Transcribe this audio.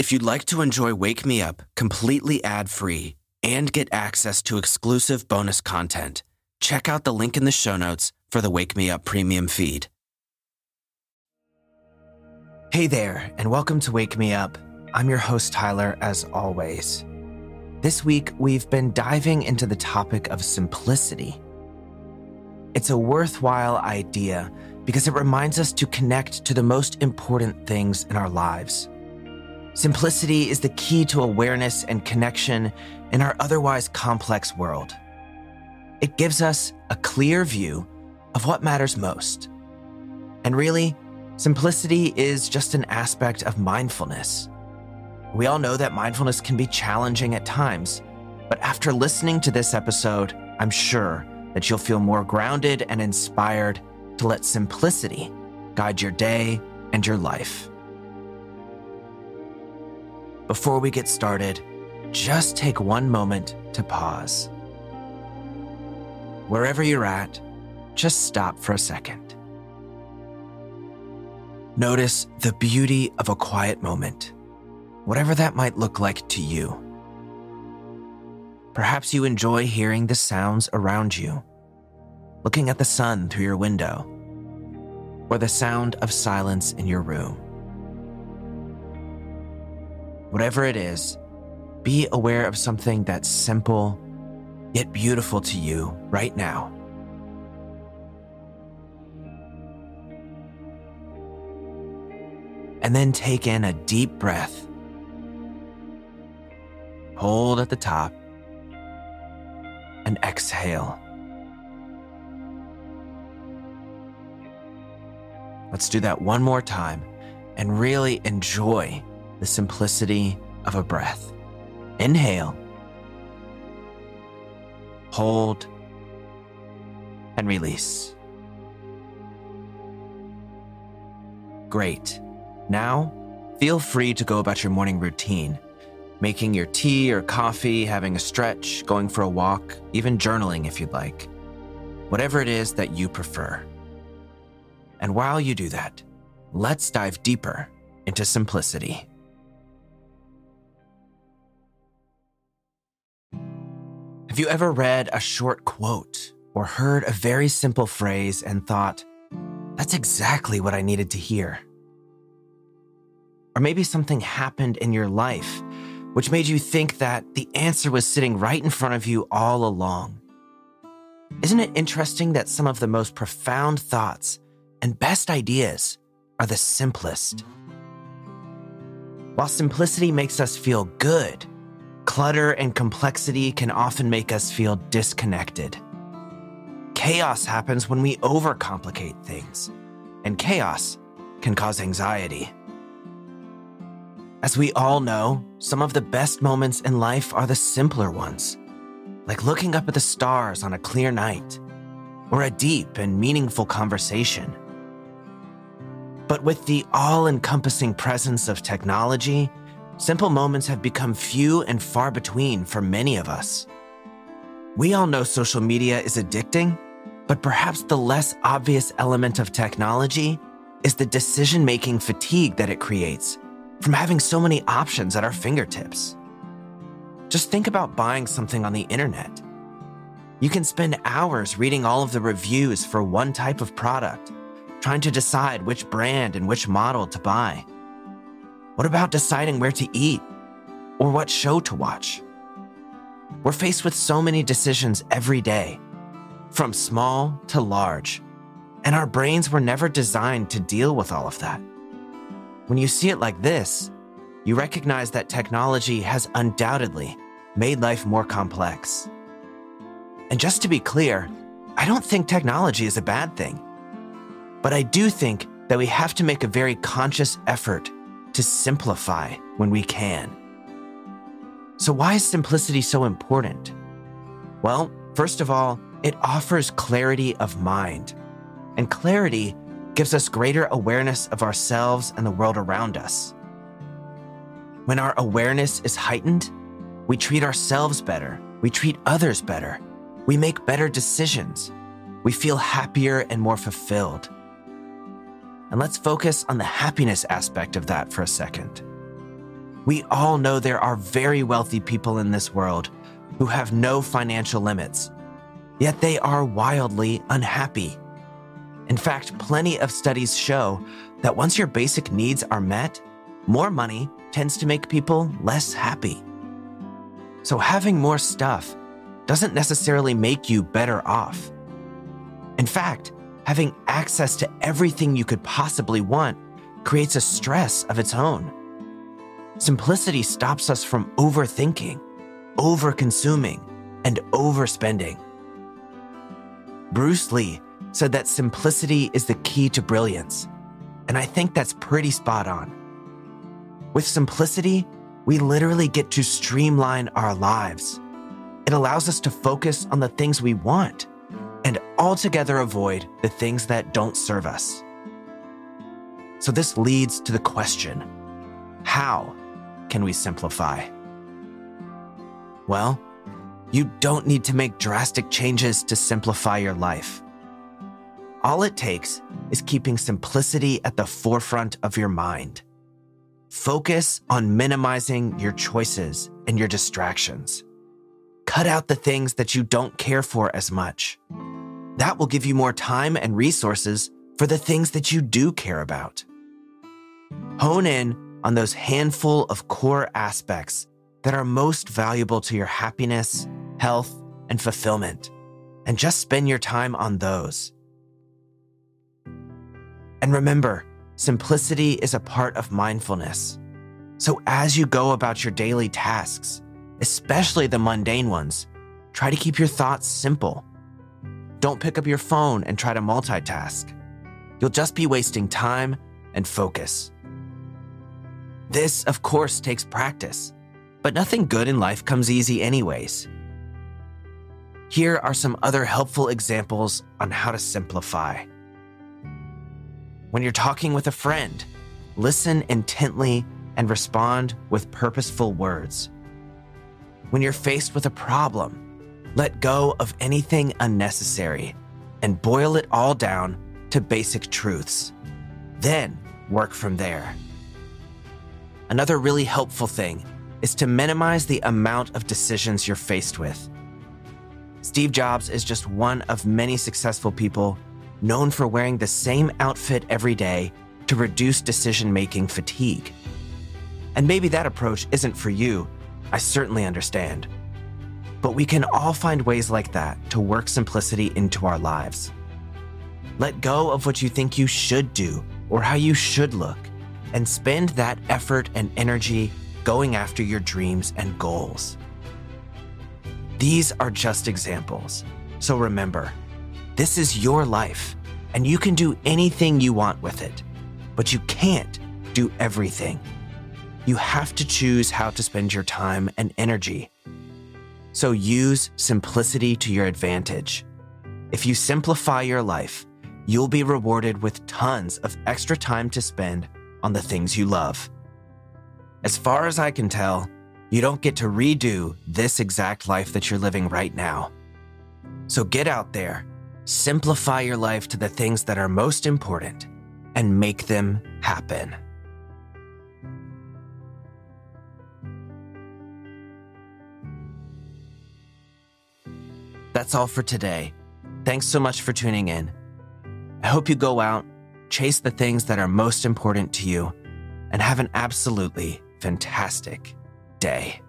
If you'd like to enjoy Wake Me Up completely ad free and get access to exclusive bonus content, check out the link in the show notes for the Wake Me Up premium feed. Hey there, and welcome to Wake Me Up. I'm your host, Tyler, as always. This week, we've been diving into the topic of simplicity. It's a worthwhile idea because it reminds us to connect to the most important things in our lives. Simplicity is the key to awareness and connection in our otherwise complex world. It gives us a clear view of what matters most. And really, simplicity is just an aspect of mindfulness. We all know that mindfulness can be challenging at times, but after listening to this episode, I'm sure that you'll feel more grounded and inspired to let simplicity guide your day and your life. Before we get started, just take one moment to pause. Wherever you're at, just stop for a second. Notice the beauty of a quiet moment, whatever that might look like to you. Perhaps you enjoy hearing the sounds around you, looking at the sun through your window, or the sound of silence in your room. Whatever it is, be aware of something that's simple yet beautiful to you right now. And then take in a deep breath. Hold at the top and exhale. Let's do that one more time and really enjoy the simplicity of a breath. Inhale, hold, and release. Great. Now, feel free to go about your morning routine, making your tea or coffee, having a stretch, going for a walk, even journaling if you'd like. Whatever it is that you prefer. And while you do that, let's dive deeper into simplicity. Have you ever read a short quote or heard a very simple phrase and thought, that's exactly what I needed to hear? Or maybe something happened in your life which made you think that the answer was sitting right in front of you all along. Isn't it interesting that some of the most profound thoughts and best ideas are the simplest? While simplicity makes us feel good, Clutter and complexity can often make us feel disconnected. Chaos happens when we overcomplicate things, and chaos can cause anxiety. As we all know, some of the best moments in life are the simpler ones, like looking up at the stars on a clear night, or a deep and meaningful conversation. But with the all encompassing presence of technology simple moments have become few and far between for many of us. We all know social media is addicting, but perhaps the less obvious element of technology is the decision making fatigue that it creates from having so many options at our fingertips. Just think about buying something on the internet. You can spend hours reading all of the reviews for one type of product, trying to decide which brand and which model to buy. What about deciding where to eat or what show to watch? We're faced with so many decisions every day, from small to large, and our brains were never designed to deal with all of that. When you see it like this, you recognize that technology has undoubtedly made life more complex. And just to be clear, I don't think technology is a bad thing. But I do think that we have to make a very conscious effort to simplify when we can. So, why is simplicity so important? Well, first of all, it offers clarity of mind. And clarity gives us greater awareness of ourselves and the world around us. When our awareness is heightened, we treat ourselves better, we treat others better, we make better decisions, we feel happier and more fulfilled. And let's focus on the happiness aspect of that for a second. We all know there are very wealthy people in this world who have no financial limits, yet they are wildly unhappy. In fact, plenty of studies show that once your basic needs are met, more money tends to make people less happy. So having more stuff doesn't necessarily make you better off. In fact, having access to everything you could possibly want creates a stress of its own. Simplicity stops us from overthinking, over-consuming, and overspending. Bruce Lee said that simplicity is the key to brilliance, and I think that's pretty spot on. With simplicity, we literally get to streamline our lives. It allows us to focus on the things we want altogether avoid the things that don't serve us. So, this leads to the question how can we simplify? Well, you don't need to make drastic changes to simplify your life. All it takes is keeping simplicity at the forefront of your mind. Focus on minimizing your choices and your distractions. Cut out the things that you don't care for as much. That will give you more time and resources for the things that you do care about. Hone in on those handful of core aspects that are most valuable to your happiness, health, and fulfillment, and just spend your time on those. And remember, simplicity is a part of mindfulness. So as you go about your daily tasks, especially the mundane ones, try to keep your thoughts simple. Don't pick up your phone and try to multitask. You'll just be wasting time and focus. This, of course, takes practice, but nothing good in life comes easy, anyways. Here are some other helpful examples on how to simplify. When you're talking with a friend, listen intently and respond with purposeful words. When you're faced with a problem, let go of anything unnecessary and boil it all down to basic truths. Then work from there. Another really helpful thing is to minimize the amount of decisions you're faced with. Steve Jobs is just one of many successful people known for wearing the same outfit every day to reduce decision making fatigue. And maybe that approach isn't for you, I certainly understand. But we can all find ways like that to work simplicity into our lives. Let go of what you think you should do or how you should look, and spend that effort and energy going after your dreams and goals. These are just examples, so remember this is your life, and you can do anything you want with it, but you can't do everything. You have to choose how to spend your time and energy. So use simplicity to your advantage. If you simplify your life, you'll be rewarded with tons of extra time to spend on the things you love. As far as I can tell, you don't get to redo this exact life that you're living right now. So get out there Simplify your life to the things that are most important and make them happen. That's all for today. Thanks so much for tuning in. I hope you go out, chase the things that are most important to you, and have an absolutely fantastic day.